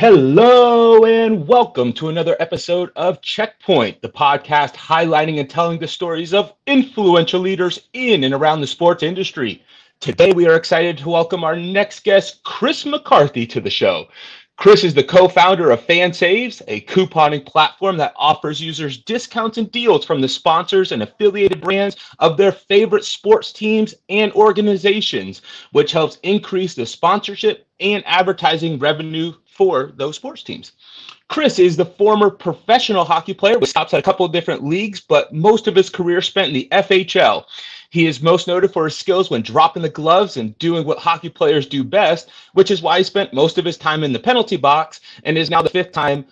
Hello and welcome to another episode of Checkpoint, the podcast highlighting and telling the stories of influential leaders in and around the sports industry. Today, we are excited to welcome our next guest, Chris McCarthy, to the show. Chris is the co founder of FanSaves, a couponing platform that offers users discounts and deals from the sponsors and affiliated brands of their favorite sports teams and organizations, which helps increase the sponsorship and advertising revenue for those sports teams. Chris is the former professional hockey player with stops at a couple of different leagues, but most of his career spent in the FHL. He is most noted for his skills when dropping the gloves and doing what hockey players do best, which is why he spent most of his time in the penalty box and is now the fifth time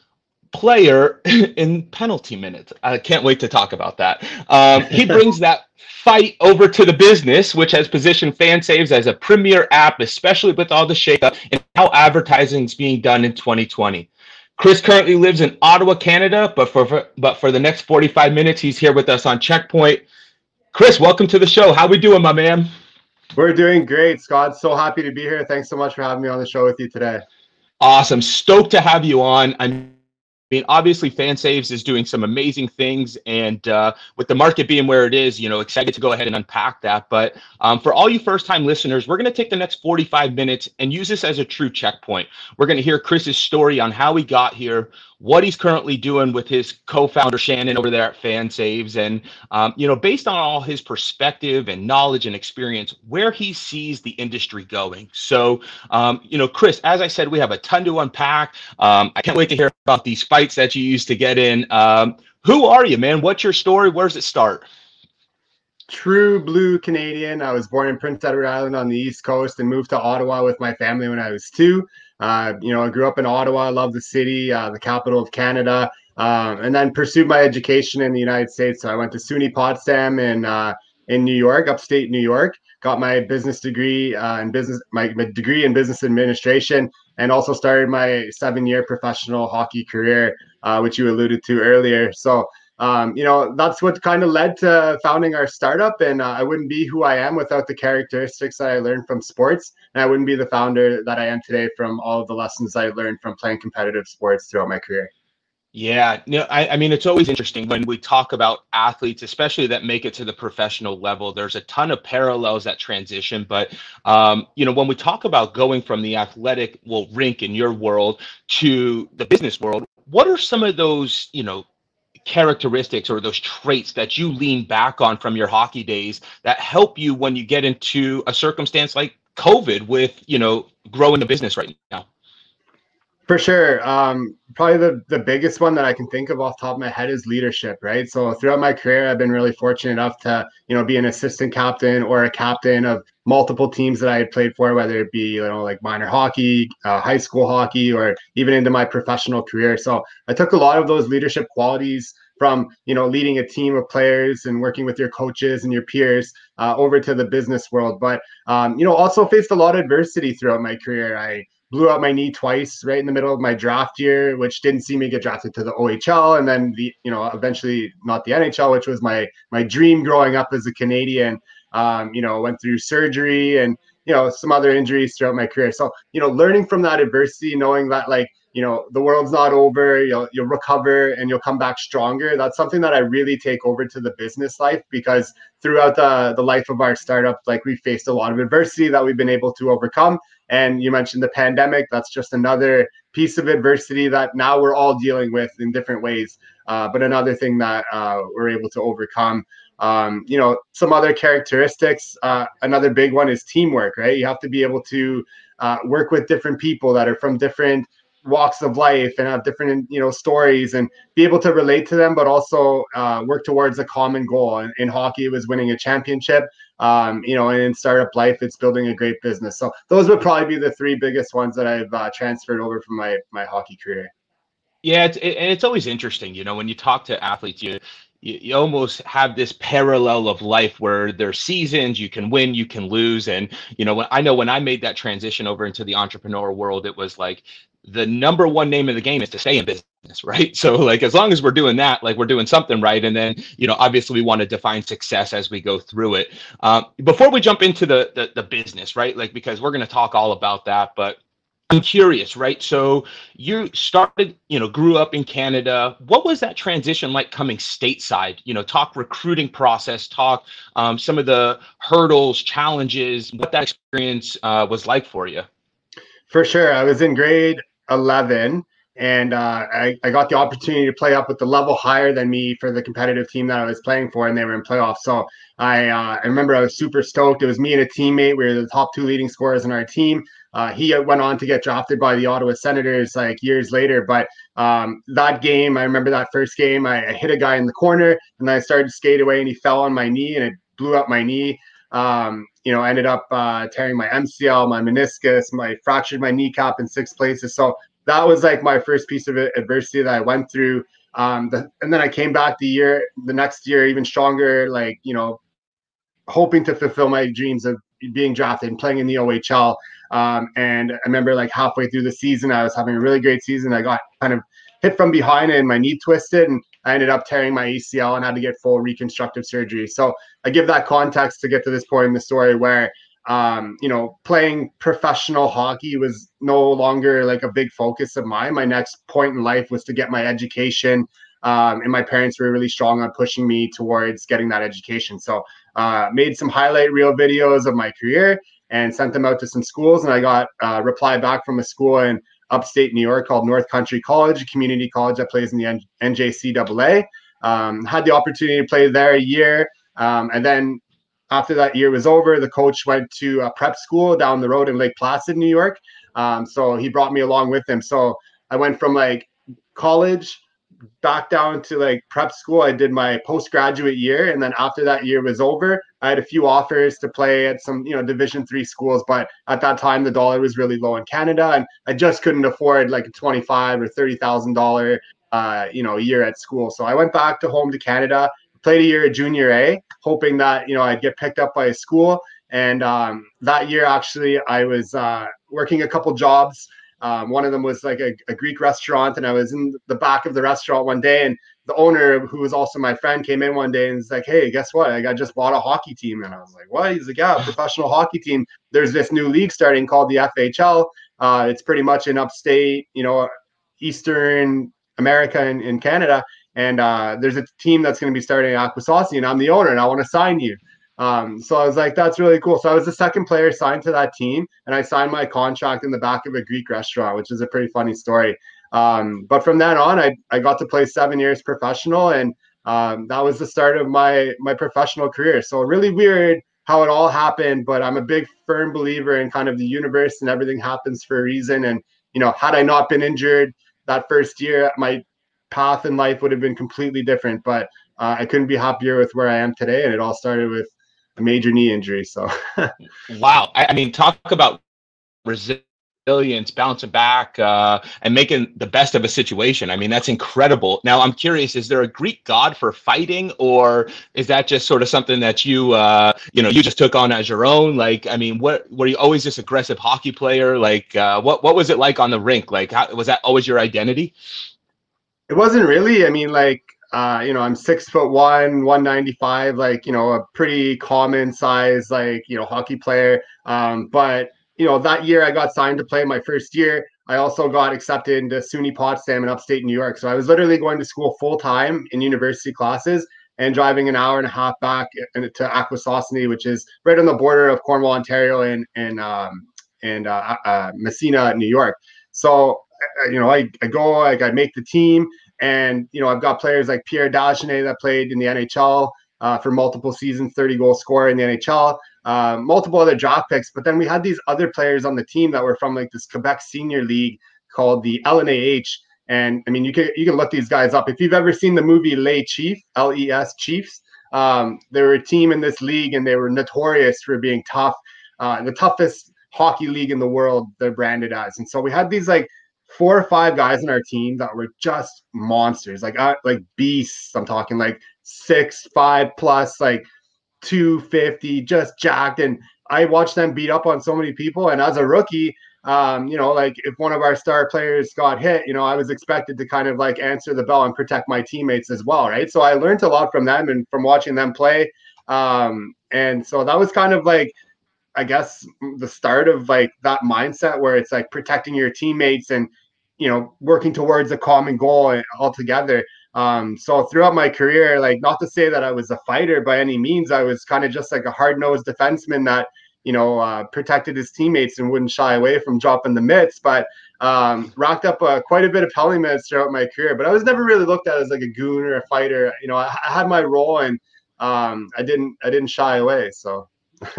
player in penalty minutes. I can't wait to talk about that. Um, he brings that fight over to the business, which has positioned FanSaves as a premier app, especially with all the shakeup and how advertising is being done in 2020. Chris currently lives in Ottawa, Canada, but for but for the next 45 minutes, he's here with us on Checkpoint. Chris, welcome to the show. How we doing, my man? We're doing great, Scott. So happy to be here. Thanks so much for having me on the show with you today. Awesome. Stoked to have you on. I'm I mean, obviously, FanSaves is doing some amazing things, and uh, with the market being where it is, you know, excited to go ahead and unpack that. But um, for all you first-time listeners, we're going to take the next 45 minutes and use this as a true checkpoint. We're going to hear Chris's story on how he got here, what he's currently doing with his co-founder Shannon over there at FanSaves, and um, you know, based on all his perspective and knowledge and experience, where he sees the industry going. So, um, you know, Chris, as I said, we have a ton to unpack. Um, I can't wait to hear about these fights that you used to get in. Um, who are you, man? What's your story? Where does it start? True blue Canadian. I was born in Prince Edward Island on the East Coast and moved to Ottawa with my family when I was two. Uh, you know, I grew up in Ottawa, I love the city, uh, the capital of Canada, um, and then pursued my education in the United States. So I went to SUNY Potsdam in uh, in New York, upstate New York. Got my business degree uh, in business, my, my degree in business administration, and also started my seven-year professional hockey career, uh, which you alluded to earlier. So um, you know, that's what kind of led to founding our startup. And uh, I wouldn't be who I am without the characteristics that I learned from sports. And I wouldn't be the founder that I am today from all of the lessons I learned from playing competitive sports throughout my career. Yeah, no, I, I, mean, it's always interesting when we talk about athletes, especially that make it to the professional level. There's a ton of parallels that transition, but um, you know, when we talk about going from the athletic, well, rink in your world to the business world, what are some of those, you know, characteristics or those traits that you lean back on from your hockey days that help you when you get into a circumstance like COVID with, you know, growing the business right now? For sure. Um, probably the, the biggest one that I can think of off top of my head is leadership, right? So throughout my career, I've been really fortunate enough to, you know, be an assistant captain or a captain of multiple teams that I had played for, whether it be, you know, like minor hockey, uh, high school hockey, or even into my professional career. So I took a lot of those leadership qualities from you know leading a team of players and working with your coaches and your peers uh, over to the business world but um, you know also faced a lot of adversity throughout my career i blew out my knee twice right in the middle of my draft year which didn't see me get drafted to the ohl and then the you know eventually not the nhl which was my my dream growing up as a canadian. Um, you know went through surgery and you know some other injuries throughout my career. So you know learning from that adversity knowing that like you know the world's not over you'll you'll recover and you'll come back stronger. That's something that i really take over to the business life because throughout the the life of our startup like we faced a lot of adversity that we've been able to overcome. And you mentioned the pandemic. That's just another piece of adversity that now we're all dealing with in different ways uh, but another thing that uh, we're able to overcome. Um, you know some other characteristics uh, another big one is teamwork right? You have to be able to uh, work with different people that are from different walks of life and have different you know stories and be able to relate to them but also uh, work towards a common goal. In, in hockey it was winning a championship um, you know and in startup life it's building a great business. So those would probably be the three biggest ones that i've uh, transferred over from my my hockey career. Yeah it's, it, and it's always interesting you know when you talk to athletes you you, you almost have this parallel of life where there's seasons you can win you can lose and you know when i know when i made that transition over into the entrepreneur world it was like the number one name of the game is to stay in business, right? So like as long as we're doing that, like we're doing something right. And then, you know, obviously we want to define success as we go through it. Um, before we jump into the, the, the business, right? Like because we're going to talk all about that, but I'm curious, right? So you started, you know, grew up in Canada. What was that transition like coming stateside? You know, talk recruiting process, talk um, some of the hurdles, challenges, what that experience uh, was like for you. For sure. I was in grade 11 and uh, I, I got the opportunity to play up with the level higher than me for the competitive team that I was playing for, and they were in playoffs. So I uh, I remember I was super stoked. It was me and a teammate. We were the top two leading scorers in our team. Uh, he went on to get drafted by the Ottawa Senators like years later. But um, that game, I remember that first game, I, I, hit a guy in the corner, and I started to skate away, and he fell on my knee, and it blew up my knee. Um, you know, I ended up uh, tearing my MCL, my meniscus, my fractured my kneecap in six places. So that was like my first piece of adversity that I went through. Um, the, and then I came back the year, the next year, even stronger, like, you know, hoping to fulfill my dreams of being drafted and playing in the OHL. Um, and I remember like halfway through the season, I was having a really great season. I got kind of hit from behind and my knee twisted and I ended up tearing my ACL and had to get full reconstructive surgery. So I give that context to get to this point in the story where um, you know, playing professional hockey was no longer like a big focus of mine. My next point in life was to get my education. Um, and my parents were really strong on pushing me towards getting that education. So, uh, made some highlight reel videos of my career and sent them out to some schools. And I got a reply back from a school in upstate New York called North Country College, a community college that plays in the N- NJCAA. Um, had the opportunity to play there a year. Um, and then after that year was over, the coach went to a prep school down the road in Lake Placid, New York. Um, so he brought me along with him. So I went from like college back down to like prep school. I did my postgraduate year, and then after that year was over, I had a few offers to play at some you know Division three schools. But at that time, the dollar was really low in Canada, and I just couldn't afford like a twenty five or thirty thousand dollar uh, you know year at school. So I went back to home to Canada played a year at junior A, hoping that you know I'd get picked up by a school. And um, that year, actually, I was uh, working a couple jobs. Um, one of them was like a, a, Greek restaurant, and I was in the back of the restaurant one day, and the owner, who was also my friend, came in one day and was like, "Hey, guess what? I just bought a hockey team." And I was like, "What?" He's like, "Yeah, professional hockey team. There's this new league starting called the FHL. Uh, it's pretty much in upstate, you know, Eastern America and in Canada." and uh, there's a team that's going to be starting at Akwesasne, and I'm the owner, and I want to sign you. Um, so I was like, that's really cool. So I was the second player signed to that team, and I signed my contract in the back of a Greek restaurant, which is a pretty funny story. Um, but from then on, I, I got to play seven years professional, and um, that was the start of my my professional career. So really weird how it all happened, but I'm a big firm believer in kind of the universe and everything happens for a reason. And you know, had I not been injured that first year, my path in life would have been completely different. But uh, I couldn't be happier with where I am today, and it all started with a major knee injury. So, wow, I, I, mean, talk about resilience, bouncing back, uh, and making the best of a situation. I mean, that's incredible. Now, I'm curious: is there a Greek god for fighting, or is that just sort of something that you, uh, you know, you just took on as your own? Like, I mean, what were you always this aggressive hockey player? Like, uh, what what was it like on the rink? Like, how, was that always your identity? It wasn't really. I mean, like, uh, you know, I'm six foot one, 195, like, you know, a pretty common size, like, you know, hockey player. Um, but, you know, that year I got signed to play my first year. I also got accepted into SUNY Potsdam in upstate New York. So I was literally going to school full time in university classes and driving an hour and a half back to Akwesasne, which is right on the border of Cornwall, Ontario, and and um, and uh, uh, Massena, New York. So you know, I, I go, like I make the team, and you know, I've got players like Pierre Dagenais that played in the NHL uh, for multiple seasons, 30 goal scorer in the NHL, uh, multiple other draft picks. But then we had these other players on the team that were from like this Quebec Senior League called the LNAH. And I mean, you can you can look these guys up if you've ever seen the movie Les Chief, L E S Chiefs. Um, they were a team in this league, and they were notorious for being tough, uh, the toughest hockey league in the world. They're branded as, and so we had these like four or five guys in our team that were just monsters, like uh, like beasts. I'm talking like six, five plus, like 250, just jacked. And I watched them beat up on so many people. And as a rookie, um, you know, like if one of our star players got hit, you know, I was expected to kind of like answer the bell and protect my teammates as well, right? So I learned a lot from them and from watching them play. Um, and so that was kind of like I guess the start of like that mindset where it's like protecting your teammates and you know working towards a common goal altogether. Um, so throughout my career, like not to say that I was a fighter by any means, I was kind of just like a hard nosed defenseman that you know uh, protected his teammates and wouldn't shy away from dropping the mitts. But um, racked up uh, quite a bit of penalty minutes throughout my career. But I was never really looked at as like a goon or a fighter. You know, I, I had my role and um, I didn't I didn't shy away. So.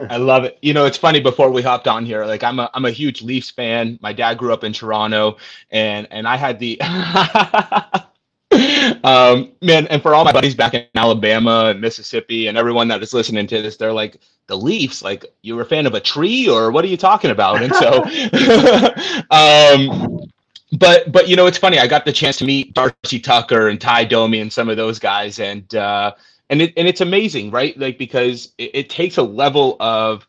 I love it. You know, it's funny. Before we hopped on here, like I'm a I'm a huge Leafs fan. My dad grew up in Toronto, and and I had the um, man, and for all my buddies back in Alabama and Mississippi and everyone that is listening to this, they're like, the Leafs, like you were a fan of a tree or what are you talking about? And so, um, but, but, you know, it's funny. I got the chance to meet Darcy Tucker and Tie Domi and some of those guys. And, uh, and it, and it's amazing, right? Like, because it, it takes a level of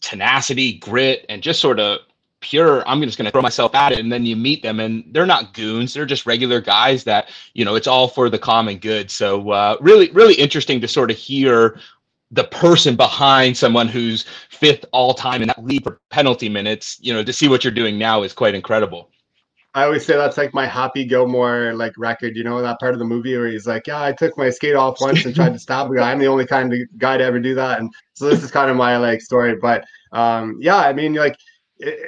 tenacity, grit, and just sort of pure i'm just going to throw myself at it and then you meet them and they're not goons. They're just regular guys that you know it's all for the common good. So uh, really really interesting to sort of hear the person behind someone who's fifth all time in that league for penalty minutes you know to see what you're doing now is quite incredible I always say that's like my Happy Gilmore like record. You know that part of the movie where he's like, "Yeah, I took my skate off once and tried to stab a guy. I'm the only kind of guy to ever do that." And so this is kind of my like story. But um, yeah, I mean, like it,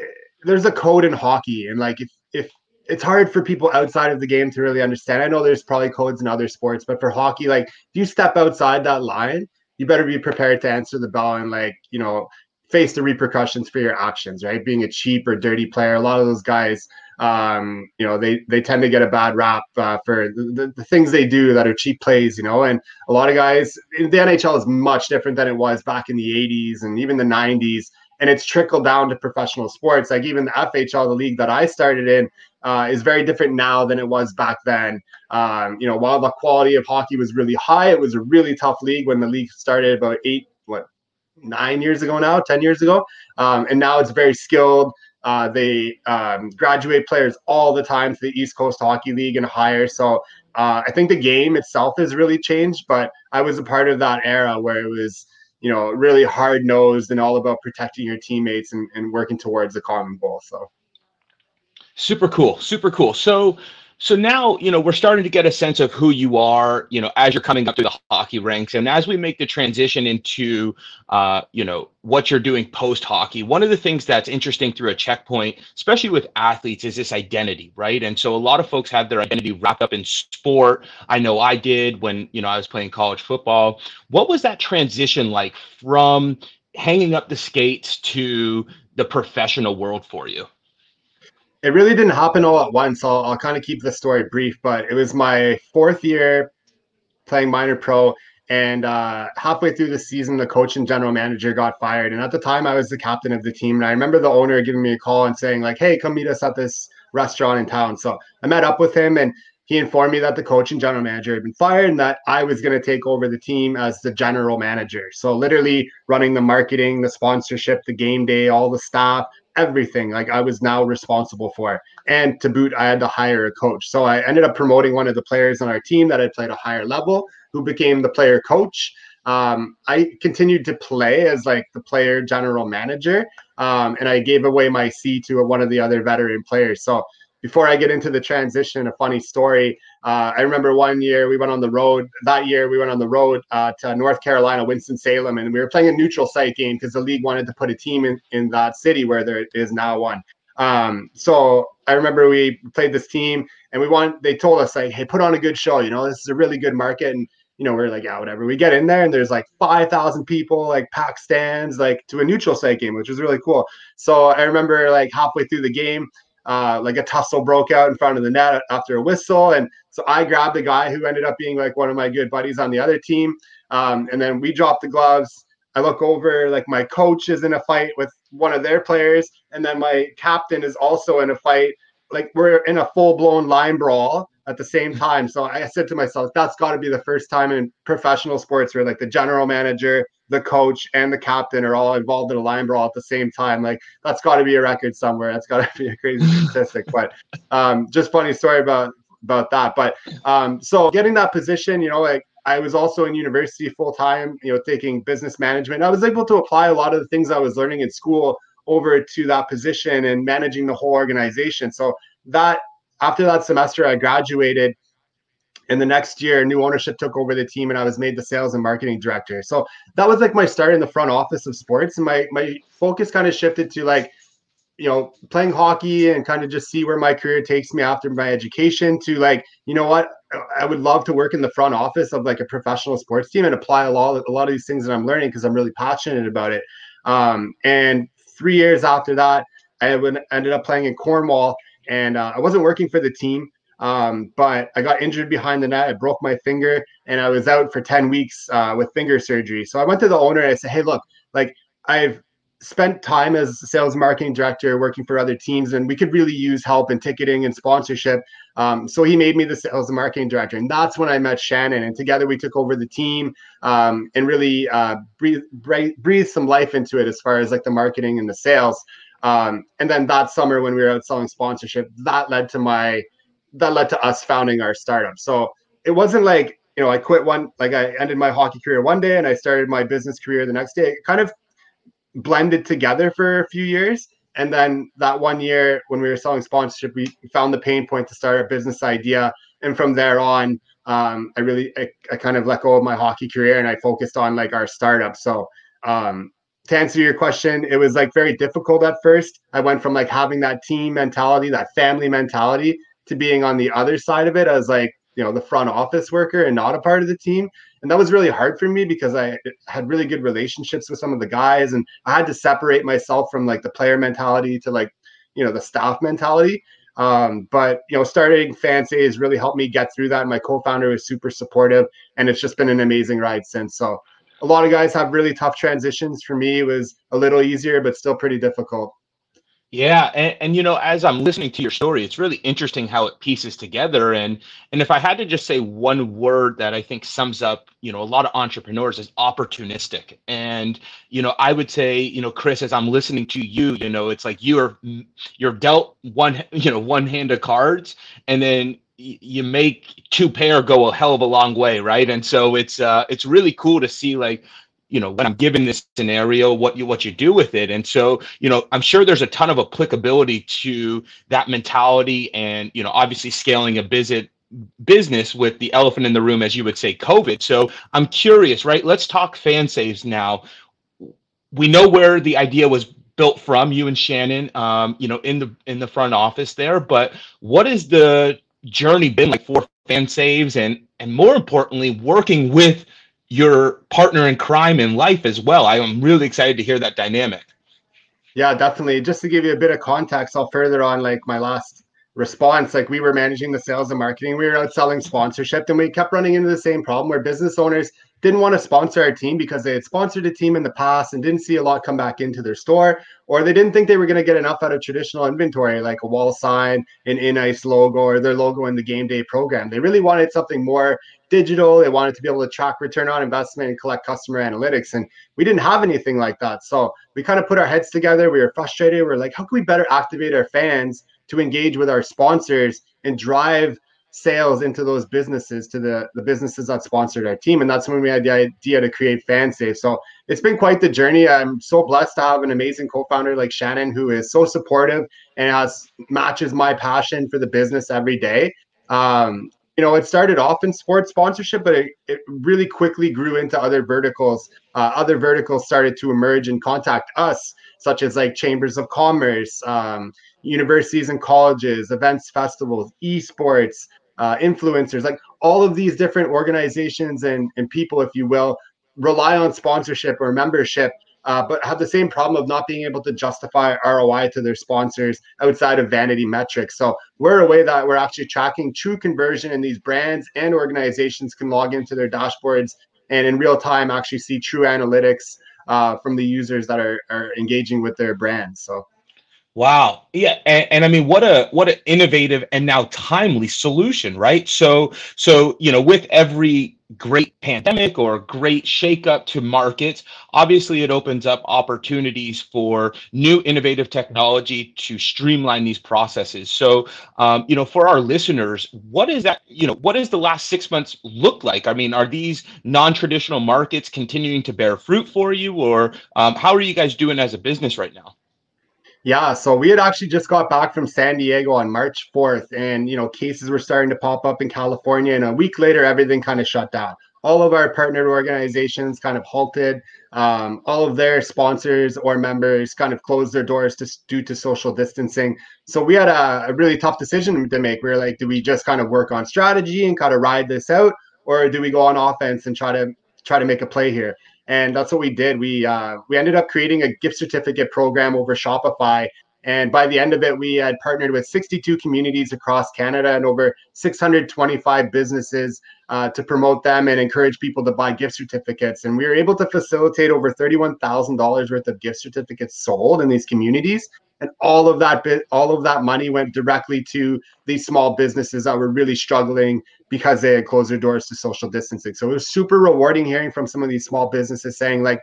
there's a code in hockey, and like if if it's hard for people outside of the game to really understand. I know there's probably codes in other sports, but for hockey, like if you step outside that line, you better be prepared to answer the bell and like you know face the repercussions for your actions. Right, being a cheap or dirty player, a lot of those guys. Um, you know, they they tend to get a bad rap uh, for the, the, things they do that are cheap plays, you know, and a lot of guys the NHL is much different than it was back in the 80s and even the 90s and it's trickled down to professional sports. Like even the FHL, the league that I started in, uh, is very different now than it was back then. Um, you know, while the quality of hockey was really high, it was a really tough league when the league started about eight, what, nine years ago now, ten years ago, um, and now it's very skilled. Uh, they um, graduate players all the time to the East Coast Hockey League and higher. So uh, I think the game itself has really changed, but I was a part of that era where it was you know, really hard nosed and all about protecting your teammates and, and working towards the common goal. So super cool, super cool. So so now, you know, we're starting to get a sense of who you are, you know, as you're coming up through the hockey ranks. And as we make the transition into, uh, you know, what you're doing post hockey, one of the things that's interesting through a checkpoint, especially with athletes, is this identity, right? And so a lot of folks have their identity wrapped up in sport. I know I did when, you know, I was playing college football. What was that transition like from hanging up the skates to the professional world for you? It really didn't happen all at once. I'll, I'll kind of keep the story brief, but it was my fourth year playing minor pro. And uh, halfway through the season, the coach and general manager got fired. And at the time, I was the captain of the team. And I remember the owner giving me a call and saying, like, hey, come meet us at this restaurant in town. So I met up with him and he informed me that the coach and general manager had been fired and that I was going to take over the team as the general manager. So literally running the marketing, the sponsorship, the game day, all the staff, everything like I was now responsible for. And to boot, I had to hire a coach. So I ended up promoting one of the players on our team that had played a higher level, who became the player coach. Um, I continued to play as like the player general manager, um, and I gave away my seat to one of the other veteran players. So before I get into the transition, a funny story. Uh, I remember one year we went on the road. That year we went on the road uh, to North Carolina, Winston Salem, and we were playing a neutral site game because the league wanted to put a team in in that city where there is now one. Um, so I remember we played this team, and we want. They told us like, "Hey, put on a good show. You know, this is a really good market." And you know, we are like, "Yeah, whatever." We get in there, and there's like five thousand people, like packed stands, like to a neutral site game, which was really cool. So I remember like halfway through the game uh, like a tussle broke out in front of the net after a whistle. And so I grabbed the guy who ended up being like one of my good buddies on the other team. Um, and then we dropped the gloves. I look over, like my coach is in a fight with one of their players. And then my captain is also in a fight. Like we're in a full blown line brawl at the same time. So I said to myself, that's got to be the first time in professional sports where like the general manager, the coach, and the captain are all involved in a line brawl at the same time. Like that's got to be a record somewhere. That's got to be a crazy statistic. But um, just funny story about about that. But um, so getting that position, you know, like I was also in university full time, you know, taking business management. I was able to apply a lot of the things I was learning in school over to that position and managing the whole organization. So that after that semester, I graduated. And the next year, new ownership took over the team, and I was made the sales and marketing director. So that was like my start in the front office of sports. And my my focus kind of shifted to like you know, playing hockey and kind of just see where my career takes me after my education to like, you know what, I would love to work in the front office of like a professional sports team and apply a lot, a lot of these things that I'm learning because I'm really passionate about it. Um, and three years after that, I ended up playing in Cornwall and uh, I wasn't working for the team. Um, but I got injured behind the net. I broke my finger and I was out for 10 weeks uh, with finger surgery. So I went to the owner and I said, Hey, look, like I've spent time as sales marketing director working for other teams and we could really use help in ticketing and sponsorship um, so he made me the sales and marketing director and that's when i met shannon and together we took over the team um, and really uh, breathe, breathe, breathe, some life into it as far as like the marketing and the sales um, and then that summer when we were out selling sponsorship that led to my that led to us founding our startup so it wasn't like you know i quit one like i ended my hockey career one day and i started my business career the next day it kind of blended together for a few years. And then that one year when we were selling sponsorship, we found the pain point to start a business idea. And from there on, um, I really, I, I, kind of let go of my hockey career and I focused on like our startup. So, um, to answer your question, it was like very difficult at first. I went from like having that team mentality, that family mentality, to being on the other side of it as like, you know, the front office worker and not a part of the team and that was really hard for me because I had really good relationships with some of the guys, and I had to separate myself from like the player mentality to like you know the staff mentality. Um, but you know, starting FanSaves has really helped me get through that. And my co-founder was super supportive, and it's just been an amazing ride since. So a lot of guys have really tough transitions. For me, it was a little easier, but still pretty difficult. Yeah, and, and you know, as I'm listening to your story, it's really interesting how it pieces together. And and if I had to just say one word that I think sums up, you know, a lot of entrepreneurs is opportunistic. And you know, I would say, you know, Chris, as I'm listening to you, you know, it's like you're you're dealt one, you know, one hand of cards, and then you make two pair go a hell of a long way, right? And so it's uh it's really cool to see like you know when i'm given this scenario what you what you do with it. And so you know i'm sure there's a ton of applicability to that mentality and you know obviously scaling a visit business with the elephant in the room as you would say covid. So i'm curious right? Let's talk FanSaves now. We know where the idea was built from you and shannon um, you know in the in the front office there but what is the journey been like for FanSaves and and more importantly working with your partner in crime in life as well. I am really excited to hear that dynamic. Yeah, definitely. Just to give you a bit of context, I'll further on like my last response. Like we were managing the sales and marketing, we were out selling sponsorship, and we kept running into the same problem where business owners didn't want to sponsor our team because they had sponsored a team in the past and didn't see a lot come back into their store, or they didn't think they were going to get enough out of traditional inventory like a wall sign, an in ice logo, or their logo in the game day program. They really wanted something more digital. They wanted to be able to track return on investment and collect customer analytics. And we didn't have anything like that. So we kind of put our heads together. We were frustrated. We are like, how can we better activate our fans to engage with our sponsors and drive sales into those businesses to the, the businesses that sponsored our team. And that's when we had the idea to create FanSave. So it's been quite the journey. I'm so blessed to have an amazing co-founder like Shannon, who is so supportive and has matches my passion for the business every day. Um, you know, it started off in sports sponsorship, but it, it really quickly grew into other verticals. Uh, other verticals started to emerge and contact us, such as like chambers of commerce, um, universities and colleges, events, festivals, esports, uh, influencers, like all of these different organizations and, and people, if you will, rely on sponsorship or membership uh, but have the same problem of not being able to justify ROI to their sponsors outside of vanity metrics. So we're a way that we're actually tracking true conversion, and these brands and organizations can log into their dashboards and in real time actually see true analytics uh, from the users that are, are engaging with their brands. So. Wow. Yeah. And, and, I mean, what a what an innovative and now timely solution, right? So so you know, with every great pandemic or great shakeup to markets, obviously it opens up opportunities for new innovative technology to streamline these processes. So, um, you know, for our listeners, what is that? You know, what does the last six months look like? I mean, are these non-traditional markets continuing to bear fruit for you, or um, how are you guys doing as a business right now? Yeah, so we had actually just got back from San Diego on March 4th, and you know, cases were starting to pop up in California, and a week later, everything kind of shut down. All of our partnered organizations kind of halted. Um, all of their sponsors or members kind of closed their doors to, due to social distancing. So we had a, a really tough decision to make. We were like, do we just kind of work on strategy and kind of ride this out, or do we go on offense and try to try to make a play here? And that's what we did. We uh, we ended up creating a gift certificate program over Shopify, and by the end of it, we had partnered with 62 communities across Canada and over 625 businesses uh, to promote them and encourage people to buy gift certificates. And we were able to facilitate over $31,000 worth of gift certificates sold in these communities and all of that bit all of that money went directly to these small businesses that were really struggling because they had closed their doors to social distancing so it was super rewarding hearing from some of these small businesses saying like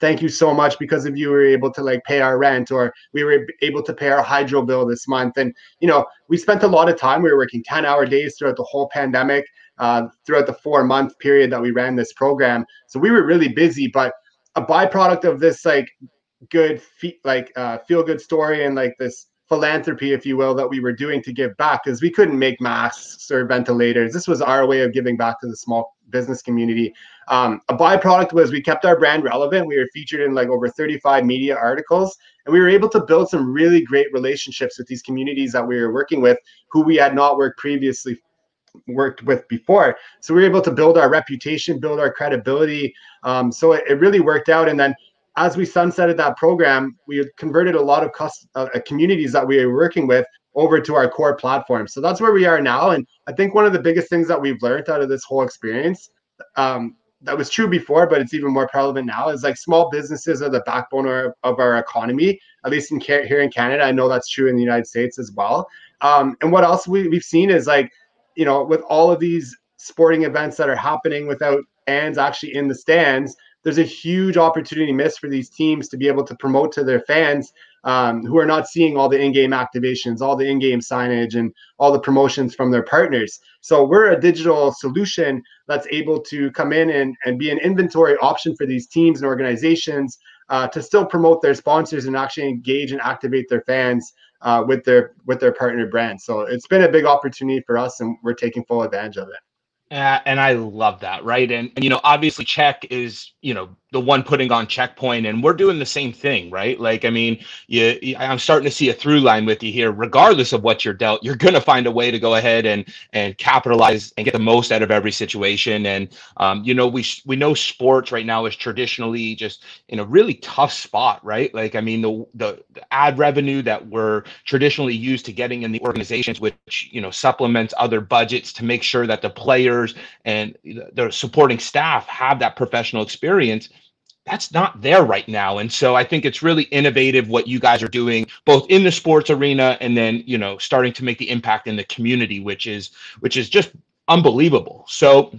thank you so much because of you we were able to like pay our rent or we were able to pay our hydro bill this month. And you know we spent a lot of time we were working 10 hour days throughout the whole pandemic uh, throughout the four month period that we ran this program. So we were really busy but a byproduct of this like good fe- like uh, feel good story and like this philanthropy if you will that we were doing to give back because we couldn't make masks or ventilators. This was our way of giving back to the small business community. Um, a byproduct was we kept our brand relevant. We were featured in like over 35 media articles and we were able to build some really great relationships with these communities that we were working with who we had not worked previously worked with before. So we were able to build our reputation build our credibility. Um, so it, it really worked out. And then as we sunsetted that program, we converted a lot of cust- uh, uh, communities that we were working with over to our core platform. So that's where we are now. And I think one of the biggest things that we've learned out of this whole experience, um, that was true before, but it's even more relevant now, is like small businesses are the backbone of, of our economy, at least in here in Canada. I know that's true in the United States as well. Um, and what else we, we've seen is like, you know, with all of these sporting events that are happening without fans actually in the stands, there's a huge opportunity missed for these teams to be able to promote to their fans um, who are not seeing all the in-game activations, all the in-game signage, and all the promotions from their partners. So we're a digital solution that's able to come in and, and be an inventory option for these teams and organizations uh, to still promote their sponsors and actually engage and activate their fans uh, with their with their partner brands. So it's been a big opportunity for us, and we're taking full advantage of it. Uh, and I love that, right? And, and you know, obviously, Check is you know the one putting on checkpoint and we're doing the same thing right? Like i mean you, you, i'm starting to see a through line with you here. Regardless of what you're dealt you're going to find a way to go ahead and and capitalize and get the most out of every situation. And um, you know we we know sports right now is traditionally just in a really tough spot right? Like i mean the, the the ad revenue that we're traditionally used to getting in the organizations which you know supplements other budgets to make sure that the players and the supporting staff have that professional experience that's not there right now. And so I think it's really innovative what you guys are doing, both in the sports arena and then, you know, starting to make the impact in the community, which is which is just unbelievable. So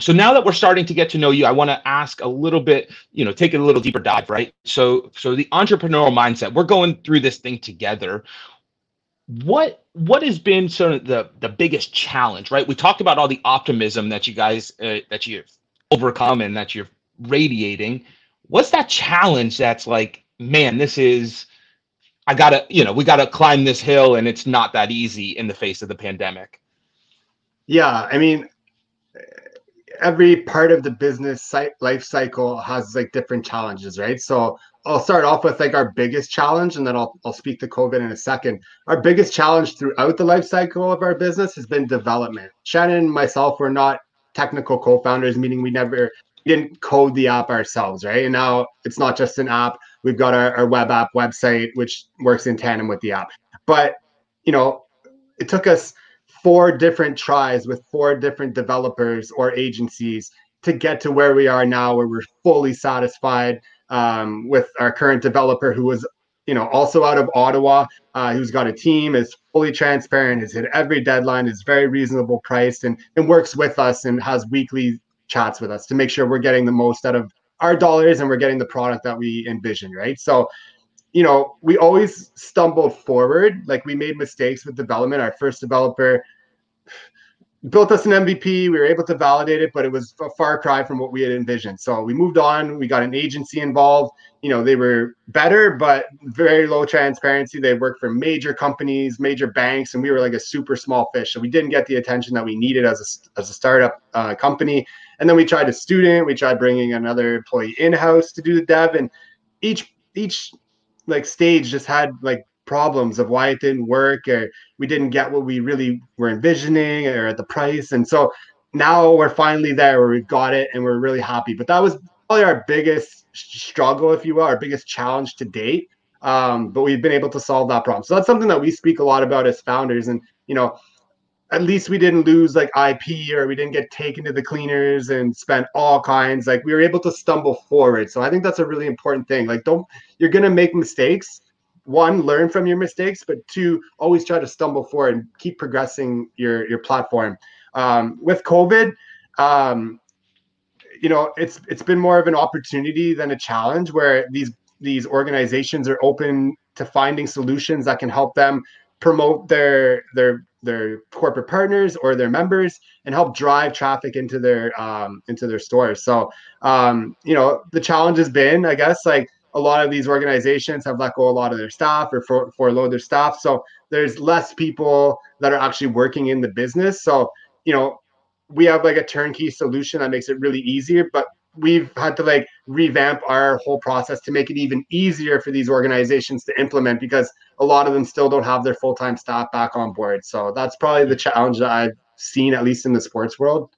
so now that we're starting to get to know you, I want to ask a little bit, you know, take it a little deeper dive, right? So so the entrepreneurial mindset, we're going through this thing together. What what has been sort of the the biggest challenge, right? We talked about all the optimism that you guys uh, that you've overcome and that you're radiating what's that challenge that's like man this is i gotta you know we gotta climb this hill and it's not that easy in the face of the pandemic? Yeah i mean every part of the business life cycle has like different challenges right? So i'll start off with like our biggest challenge and then i'll, I'll speak to covid in a second. Our biggest challenge throughout the life cycle of our business has been development. Shannon and myself were not technical co-founders meaning we never didn't code the app ourselves, right? And now it's not just an app. We've got our, our web app website, which works in tandem with the app. But you know, it took us four different tries with four different developers or agencies to get to where we are now, where we're fully satisfied um, with our current developer, who was, you know, also out of Ottawa, uh, who's got a team, is fully transparent, has hit every deadline, is very reasonable priced, and and works with us and has weekly chats with us to make sure we're getting the most out of our dollars and we're getting the product that we envision, right? So, you know, we always stumbled forward. Like we made mistakes with development. Our first developer built us an MVP. We were able to validate it, but it was a far cry from what we had envisioned. So we moved on. We got an agency involved. You know, they were better, but very low transparency. They worked for major companies, major banks, and we were like a super small fish. So we didn't get the attention that we needed as a, as a startup uh, company. And then we tried a student. We tried bringing another employee in house to do the dev, and each each like stage just had like problems of why it didn't work or we didn't get what we really were envisioning or at the price. And so now we're finally there where we've got it and we're really happy. But that was probably our biggest struggle, if you will, our biggest challenge to date. Um, but we've been able to solve that problem. So that's something that we speak a lot about as founders. And, you know, at least we didn't lose like IP or we didn't get taken to the cleaners and spent all kinds. Like we were able to stumble forward. So I think that's a really important thing. Like, don't, you're to make mistakes one learn from your mistakes but two always try to stumble forward and keep progressing your your platform um, with covid um, you know it's it's been more of an opportunity than a challenge where these these organizations are open to finding solutions that can help them promote their their their corporate partners or their members and help drive traffic into their um, into their stores so um, you know the challenge has been i guess like a lot of these organizations have let go a lot of their staff or for, furloughed their staff. So there's less people that are actually working in the business. So, you know, we have like a turnkey solution that makes it really easier, but we've had to like revamp our whole process to make it even easier for these organizations to implement because a lot of them still don't have their full-time staff back on board. So that's probably the challenge that I've seen, at least in the sports world.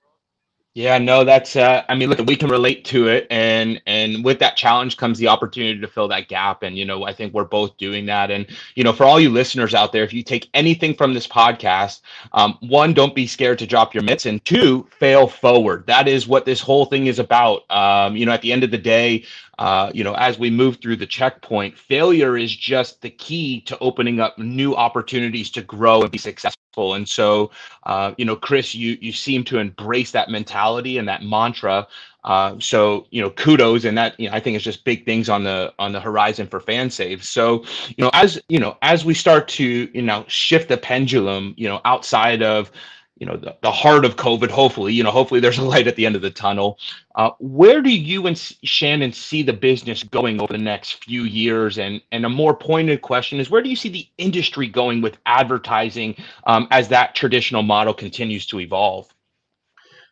Yeah, no, that's uh I mean, look, we can relate to it and and with that challenge comes the opportunity to fill that gap and you know, I think we're both doing that and you know, for all you listeners out there, if you take anything from this podcast, um one, don't be scared to drop your mitts and two, fail forward. That is what this whole thing is about. Um you know, at the end of the day, uh, you know, as we move through the checkpoint, failure is just the key to opening up new opportunities to grow and be successful. And so, uh, you know, Chris, you you seem to embrace that mentality and that mantra. Uh, so, you know, kudos, and that you know, I think is just big things on the on the horizon for FanSave. So, you know, as you know, as we start to you know shift the pendulum, you know, outside of you know the, the heart of covid hopefully you know hopefully there's a light at the end of the tunnel. Uh, where do you and shannon see the business going over the next few years? And and a more pointed question is where do you see the industry going with advertising um, as that traditional model continues to evolve?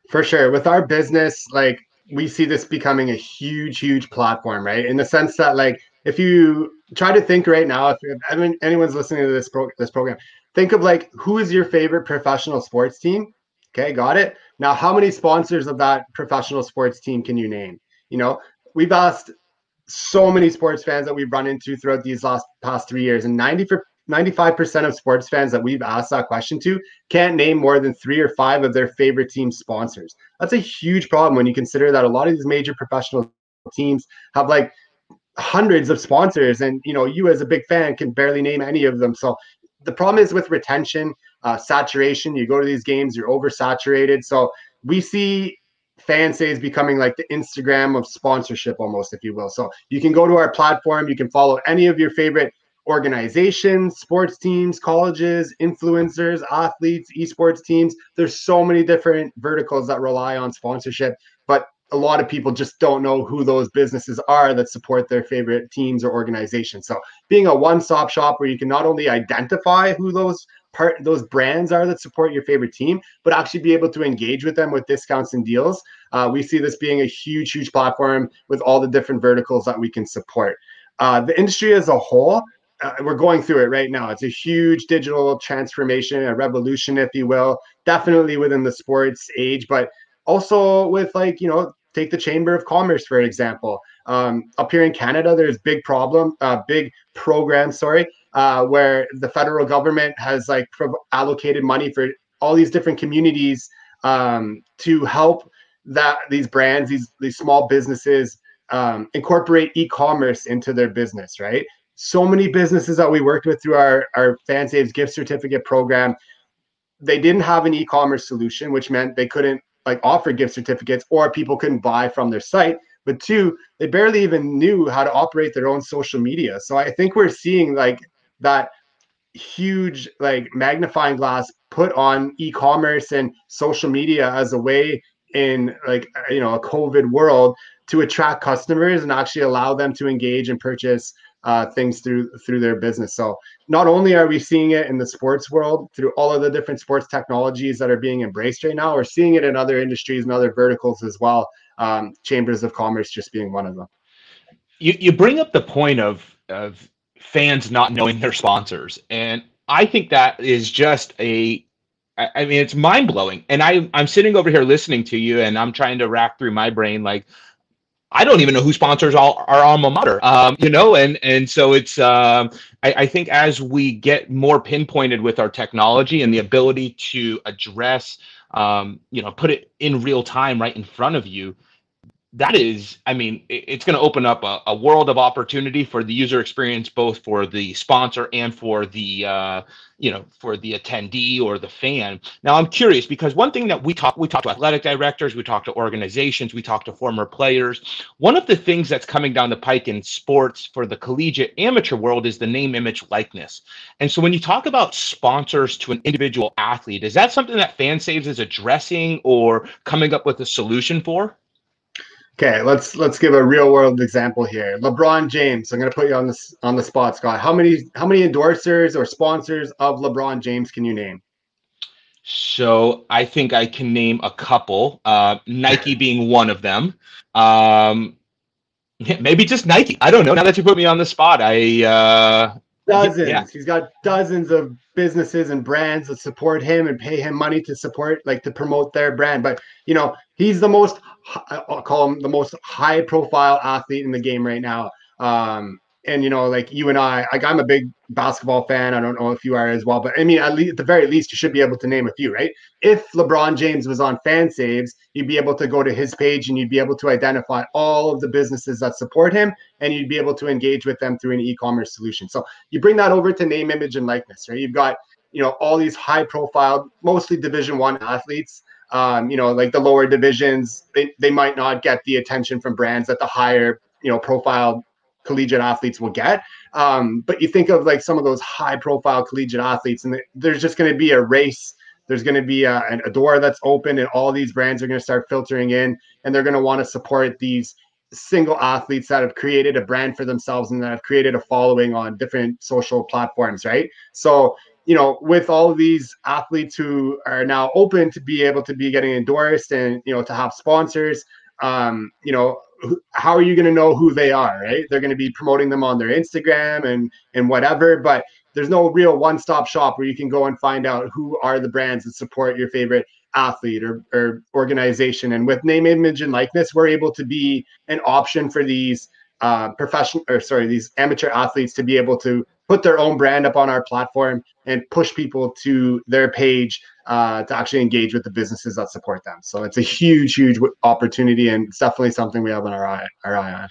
For sure. With our business like we see this becoming a huge huge platform right? In the sense that like if you try to think right now if, if I mean, anyone's listening to this pro- this program think of like who is your favorite professional sports team? Okay, got it. Now, how many sponsors of that professional sports team can you name? You know, we've asked so many sports fans that we've run into throughout these last past three years, and 90 for 95% of sports fans that we've asked that question to can't name more than three or five of their favorite team sponsors. That's a huge problem when you consider that a lot of these major professional teams have like hundreds of sponsors and you know you as a big fan can barely name any of them so the problem is with retention, uh, saturation. You go to these games, you're oversaturated. So we see FanSaves becoming like the Instagram of sponsorship, almost, if you will. So you can go to our platform, you can follow any of your favorite organizations, sports teams, colleges, influencers, athletes, esports teams. There's so many different verticals that rely on sponsorship, but a lot of people just don't know who those businesses are that support their favorite teams or organizations. So being a one-stop shop where you can not only identify who those part those brands are that support your favorite team, but actually be able to engage with them with discounts and deals. Uh, we see this being a huge, huge platform with all the different verticals that we can support. Uh, the industry as a whole, uh, we're going through it right now. It's a huge digital transformation, a revolution, if you will, definitely within the sports age, but also with like you know take the chamber of commerce for example. Um, up here in canada there's big problem uh, big program sorry uh, where the federal government has like allocated money for all these different communities um, to help that these brands these these small businesses um, incorporate e-commerce into their business right? So many businesses that we worked with through our our FanSaves gift certificate program they didn't have an e-commerce solution which meant they couldn't like offer gift certificates or people couldn't buy from their site but two they barely even knew how to operate their own social media so i think we're seeing like that huge like magnifying glass put on e-commerce and social media as a way in like you know a covid world to attract customers and actually allow them to engage and purchase uh, things through through their business. So not only are we seeing it in the sports world through all of the different sports technologies that are being embraced right now, we're seeing it in other industries and other verticals as well. Um, chambers of commerce just being one of them. You you bring up the point of of fans not knowing their sponsors, and I think that is just a I mean, it's mind blowing. And I, I'm sitting over here listening to you, and I'm trying to rack through my brain, like, I don't even know who sponsors all our alma mater, um, you know, and and so it's. Um, I, I, think as we get more pinpointed with our technology and the ability to address, um, you know, put it in real time right in front of you, that is, I mean, it's going to open up a, a, world of opportunity for the user experience, both for the sponsor and for the, uh, you know, for the attendee or the fan. Now, I'm curious because one thing that we talk, we talk to athletic directors, we talk to organizations, we talk to former players. One of the things that's coming down the pike in sports for the collegiate amateur world is the name, image, likeness. And so, when you talk about sponsors to an individual athlete, is that something that FanSaves is addressing or coming up with a solution for? Okay, let's let's give a real world example here. LeBron James. I'm going to put you on this on the spot, Scott. How many how many endorsers or sponsors of LeBron James can you name? So I think I can name a couple. Uh, Nike being one of them. Um, maybe just Nike. I don't know. Now that you put me on the spot, I uh, dozens. Yeah. He's got dozens of businesses and brands that support him and pay him money to support, like to promote their brand. But you know, he's the most I'll call him the most high profile athlete in the game right now. Um, and you know, like you and I, like I'm a big basketball fan. I don't know if you are as well, but I mean, at least at the very least, you should be able to name a few, right? If LeBron James was on FanSaves, you'd be able to go to his page and you'd be able to identify all of the businesses that support him, and you'd be able to engage with them through an e-commerce solution. So you bring that over to name, image, and likeness, right? You've got you know all these high profile, mostly Division One athletes um, you know, like the lower divisions, they, they might not get the attention from brands that the higher, you know, profile collegiate athletes will get. Um, but you think of like some of those high profile collegiate athletes, and there's just going to be a race. There's going to be a, a door that's open, and all these brands are going to start filtering in, and they're going to want to support these single athletes that have created a brand for themselves and that have created a following on different social platforms, right? So you know, with all of these athletes who are now open to be able to be getting endorsed and you know to have sponsors, um, you know, how are you going to know who they are? Right? They're going to be promoting them on their Instagram and and whatever, but there's no real one-stop shop where you can go and find out who are the brands that support your favorite athlete or, or organization. And with name, image, and likeness, we're able to be an option for these uh, professional or sorry, these amateur athletes to be able to put their own brand up on our platform and push people to their page uh, to actually engage with the businesses that support them. So it's a huge, huge opportunity, and it's definitely something we have on our eye, our eye on.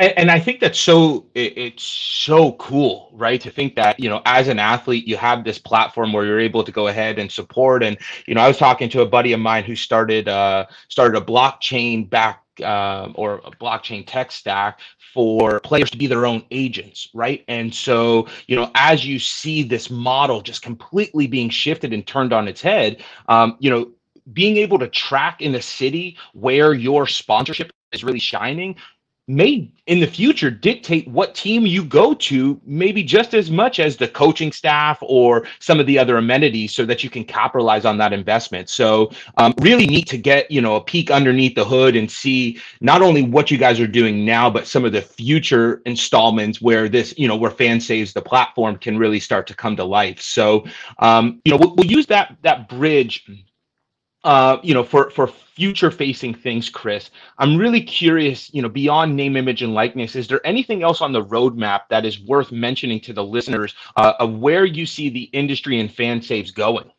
And, and I think that's so it's so cool, right? To think that you know, as an athlete, you have this platform where you're able to go ahead and support. And you know, I was talking to a buddy of mine who started uh, started a blockchain back uh, or a blockchain tech stack for players to be their own agents, right? And so, you know, as you see this model just completely being shifted and turned on its head, um, you know, being able to track in the city where your sponsorship is really shining may in the future dictate what team you go to maybe just as much as the coaching staff or some of the other amenities so that you can capitalize on that investment. So um, really neat to get you know a peek underneath the hood and see not only what you guys are doing now but some of the future installments where this you know where FanSaves the platform can really start to come to life. So um, you know we'll, we'll use that that bridge uh, you know, for for future facing things, Chris, I'm really curious. You know, beyond name, image, and likeness, is there anything else on the roadmap that is worth mentioning to the listeners uh, of where you see the industry and FanSaves going?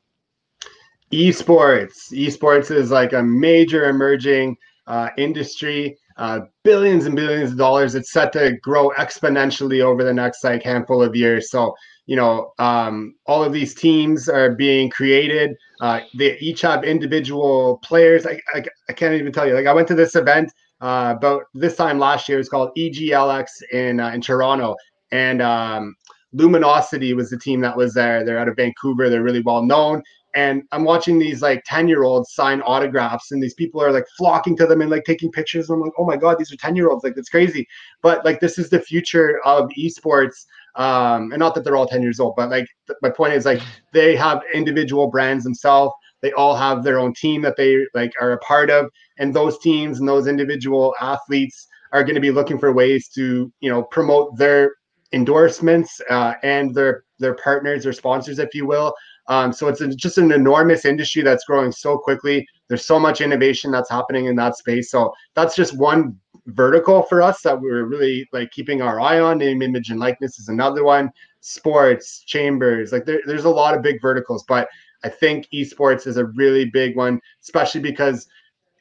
Esports. Esports is like a major emerging uh, industry. Uh, billions and billions of dollars. It's set to grow exponentially over the next like handful of years. So you know, um, all of these teams are being created. Uh, they each have individual players. I, I, I, can't even tell you. Like I went to this event uh, about this time last year. It's called EGLX in uh, in Toronto, and um, Luminosity was the team that was there. They're out of Vancouver. They're really well known. And I'm watching these like 10 year olds sign autographs, and these people are like flocking to them and like taking pictures. And I'm like, oh my God, these are 10 year olds. Like, it's crazy. But like, this is the future of esports um, and not that they're all 10 years old, but like th- my point is like they have individual brands themselves. They all have their own team that they like are a part of, and those teams and those individual athletes are going to be looking for ways to you know promote their endorsements uh, and their their partners or sponsors, if you will. Um, so it's just an enormous industry that's growing so quickly. There's so much innovation that's happening in that space. So that's just one vertical for us that we're really like keeping our eye on. Name, image, and likeness is another one. Sports, chambers, like there, there's a lot of big verticals, but I think esports is a really big one, especially because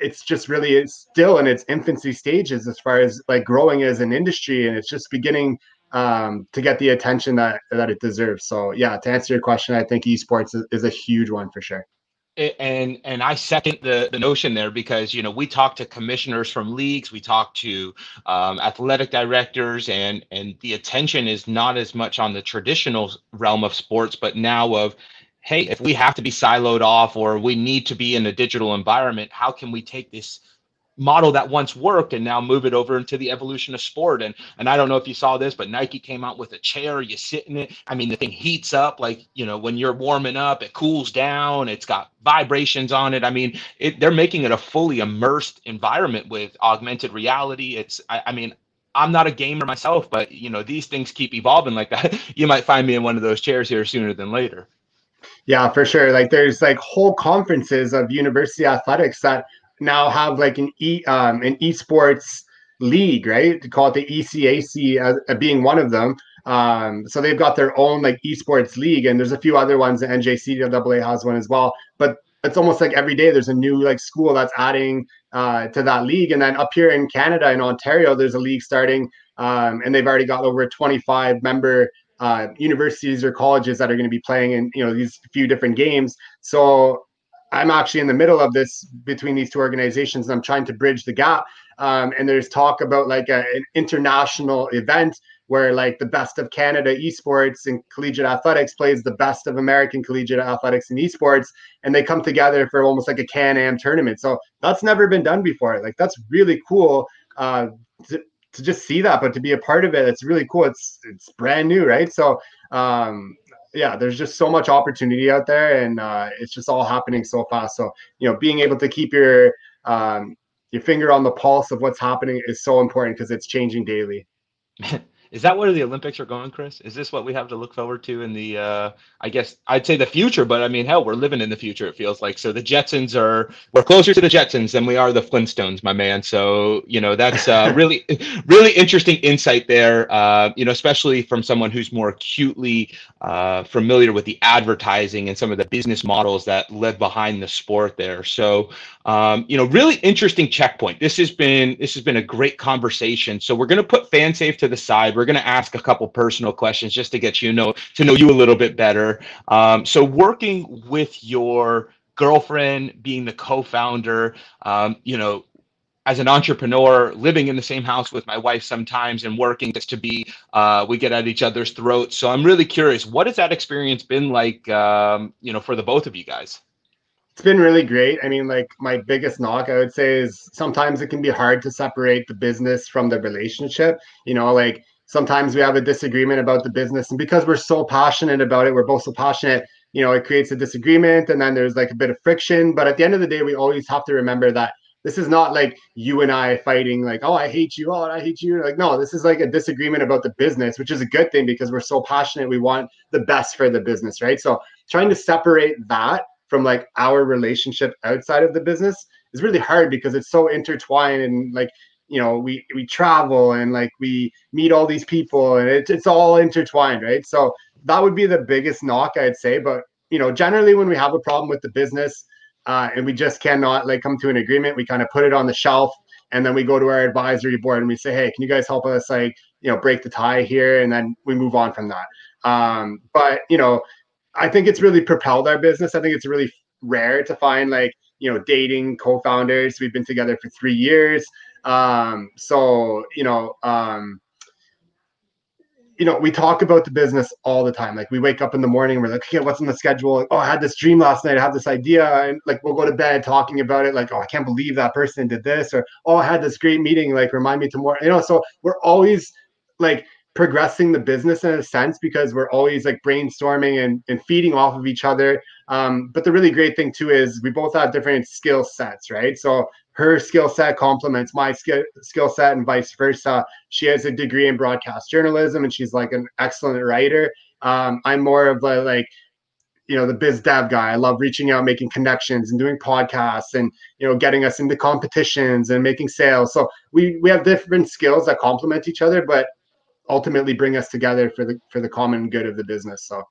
it's just really it's still in its infancy stages as far as like growing as an industry, and it's just beginning um, to get the attention that that it deserves. So yeah, to answer your question, I think esports is, is a huge one for sure and and I second the the notion there because you know we talk to commissioners from leagues, we talk to um, athletic directors, and and the attention is not as much on the traditional realm of sports, but now of hey, if we have to be siloed off or we need to be in a digital environment, how can we take this model that once worked and now move it over into the evolution of sport. And and I don't know if you saw this, but Nike came out with a chair. You sit in it. I mean, the thing heats up like you know when you're warming up, it cools down. It's got vibrations on it. I mean, it, they're making it a fully immersed environment with augmented reality. It's I, I mean. I'm not a gamer myself, but you know these things keep evolving like that. You might find me in one of those chairs here sooner than later. Yeah, for sure. Like there's like whole conferences of university athletics that now have like an e um, an esports league, right? To call it the ECAC as, as being one of them. Um, so they've got their own like esports league, and there's a few other ones. The NJCAA has one as well. But it's almost like every day there's a new like school that's adding uh, to that league. And then up here in Canada, in Ontario, there's a league starting, um, and they've already got over 25 member uh, universities or colleges that are going to be playing in you know these few different games. So I'm actually in the middle of this between these two organizations, and I'm trying to bridge the gap. Um, and there's talk about like a, an international event where like the best of Canada esports and collegiate athletics plays the best of American collegiate athletics and esports, and they come together for almost like a Can-Am tournament. So that's never been done before. Like that's really cool uh, to, to just see that, but to be a part of it, it's really cool. It's it's brand new, right? So um, yeah, there's just so much opportunity out there, and uh, it's just all happening so fast. So you know, being able to keep your um, your finger on the pulse of what's happening is so important because it's changing daily. Is that where the Olympics are going, Chris? Is this what we have to look forward to in the, uh, I guess I'd say the future, but I mean, hell, we're living in the future, it feels like. So the Jetsons are, we're closer to the Jetsons than we are the Flintstones, my man. So, you know, that's uh, really, really interesting insight there, uh, you know, especially from someone who's more acutely uh, familiar with the advertising and some of the business models that live behind the sport there. So, um, you know, really interesting checkpoint. This has been, this has been a great conversation. So we're going to put FanSaves to the side we're going to ask a couple personal questions just to get you know to know you a little bit better. Um, so working with your girlfriend, being the co-founder, um, you know, as an entrepreneur, living in the same house with my wife sometimes and working just to be, uh, we get at each other's throats. So I'm really curious, what has that experience been like, um, you know, for the both of you guys? It's been really great. I mean, like my biggest knock, I would say, is sometimes it can be hard to separate the business from the relationship. You know, like sometimes we have a disagreement about the business and because we're so passionate about it we're both so passionate you know it creates a disagreement and then there's like a bit of friction. But at the end of the day we always have to remember that this is not like you and i fighting like oh i hate you oh i hate you like no this is like a disagreement about the business which is a good thing because we're so passionate we want the best for the business right? So trying to separate that from like our relationship outside of the business is really hard because it's so intertwined and like you know we we travel and like we meet all these people and it's it's all intertwined right so that would be the biggest knock i'd say but you know generally when we have a problem with the business uh, and we just cannot like come to an agreement we kind of put it on the shelf and then we go to our advisory board and we say, hey, can you guys help us like you know break the tie here, and then we move on from that. Um, but you know, I think it's really propelled our business. I think it's really rare to find like you know dating co-founders. We've been together for three years. Um, so you know, um, you know, we talk about the business all the time. Like we wake up in the morning, we're like, okay, what's in the schedule? Oh, I had this dream last night. I have this idea, and like we'll go to bed talking about it. Like, oh, I can't believe that person did this, or oh, I had this great meeting. Like, remind me tomorrow. You know, so we're always like progressing the business in a sense because we're always like brainstorming and, and feeding off of each other. Um, but the really great thing too is we both have different skill sets, right? So her skill set complements my skill skill set and vice versa. She has a degree in broadcast journalism and she's like an excellent writer. Um, I'm more of a like you know the biz dev guy. I love reaching out, making connections, and doing podcasts, and you know getting us into competitions and making sales. So we we have different skills that complement each other, but ultimately bring us together for the for the common good of the business. So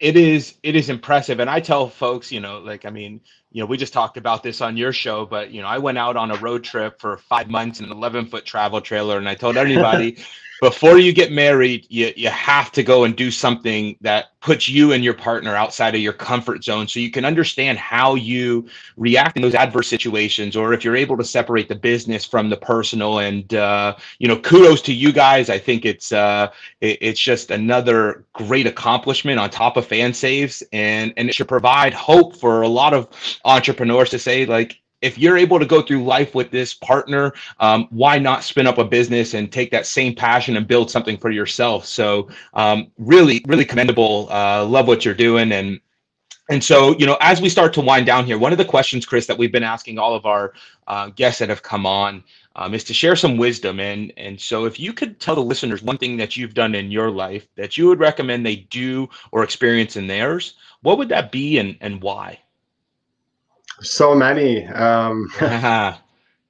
it is it is impressive and i tell folks you know like i mean you know we just talked about this on your show but you know i went out on a road trip for five months in an 11 foot travel trailer and i told everybody before you get married, you, you have to go and do something that puts you and your partner outside of your comfort zone so you can understand how you react in those adverse situations or if you're able to separate the business from the personal. And uh, you know kudos to you guys. I think it's uh, it, it's just another great accomplishment on top of FanSaves. And and it should provide hope for a lot of entrepreneurs to say like if you're able to go through life with this partner, um, why not spin up a business and take that same passion and build something for yourself? So, um, really, really commendable. Uh, love what you're doing, and and so you know, as we start to wind down here, one of the questions, Chris, that we've been asking all of our uh, guests that have come on. Um, is to share some wisdom and and so if you could tell the listeners one thing that you've done in your life that you would recommend they do or experience in theirs what would that be and and why so many. Um,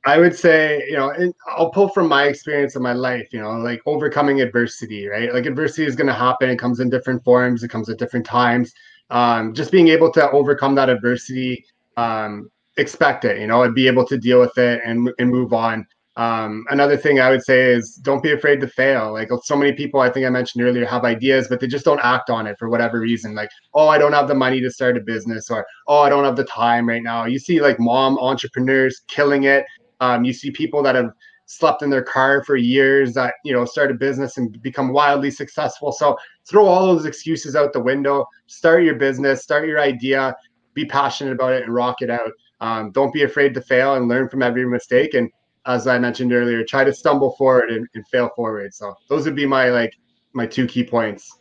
I would say, you know, and I'll pull from my experience in my life, you know, like overcoming adversity, right? Like adversity is going to happen. It comes in different forms. It comes at different times. Um, just being able to overcome that adversity, um, expect it, you know, and be able to deal with it and, and move on. Um, another thing I would say is don't be afraid to fail. Like so many people, I think I mentioned earlier, have ideas, but they just don't act on it for whatever reason. Like, oh, I don't have the money to start a business, or oh, I don't have the time right now. You see like mom entrepreneurs killing it. Um, you see people that have slept in their car for years that you know start a business and become wildly successful. So throw all those excuses out the window. Start your business. Start your idea. Be passionate about it and rock it out. Um, don't be afraid to fail and learn from every mistake and as I mentioned earlier, try to stumble forward and, and fail forward. So those would be my like my two key points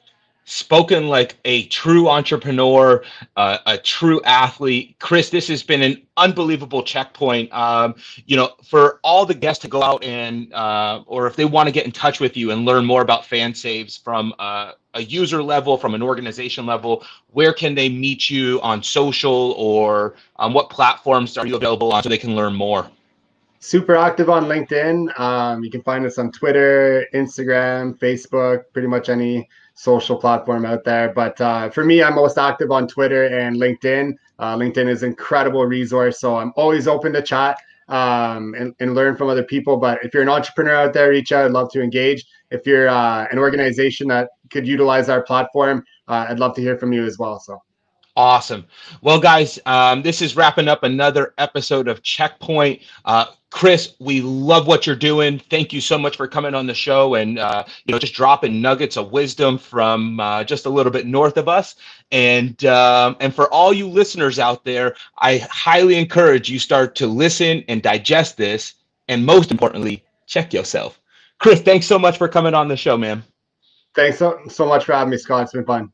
spoken like a true entrepreneur, uh, a true athlete. Chris, this has been an unbelievable checkpoint. Um, you know, for all the guests to go out and, uh, or if they want to get in touch with you and learn more about FanSaves from uh, a user level, from an organization level, where can they meet you on social or on what platforms are you available on so they can learn more? Super active on LinkedIn. Um, you can find us on Twitter, Instagram, Facebook, pretty much any social platform out there. But uh, for me, I'm most active on Twitter and LinkedIn. Uh, LinkedIn is an incredible resource, so I'm always open to chat um, and, and learn from other people. But if you're an entrepreneur out there, reach out. I'd love to engage. If you're uh, an organization that could utilize our platform, uh, I'd love to hear from you as well. So. Awesome. Well, guys, um, this is wrapping up another episode of Checkpoint. Uh, Chris, we love what you're doing. Thank you so much for coming on the show and uh, you know just dropping nuggets of wisdom from uh, just a little bit north of us. And um, and for all you listeners out there, I highly encourage you start to listen and digest this, and most importantly, check yourself. Chris, thanks so much for coming on the show, man. Thanks so, so much for having me, Scott. It's been fun.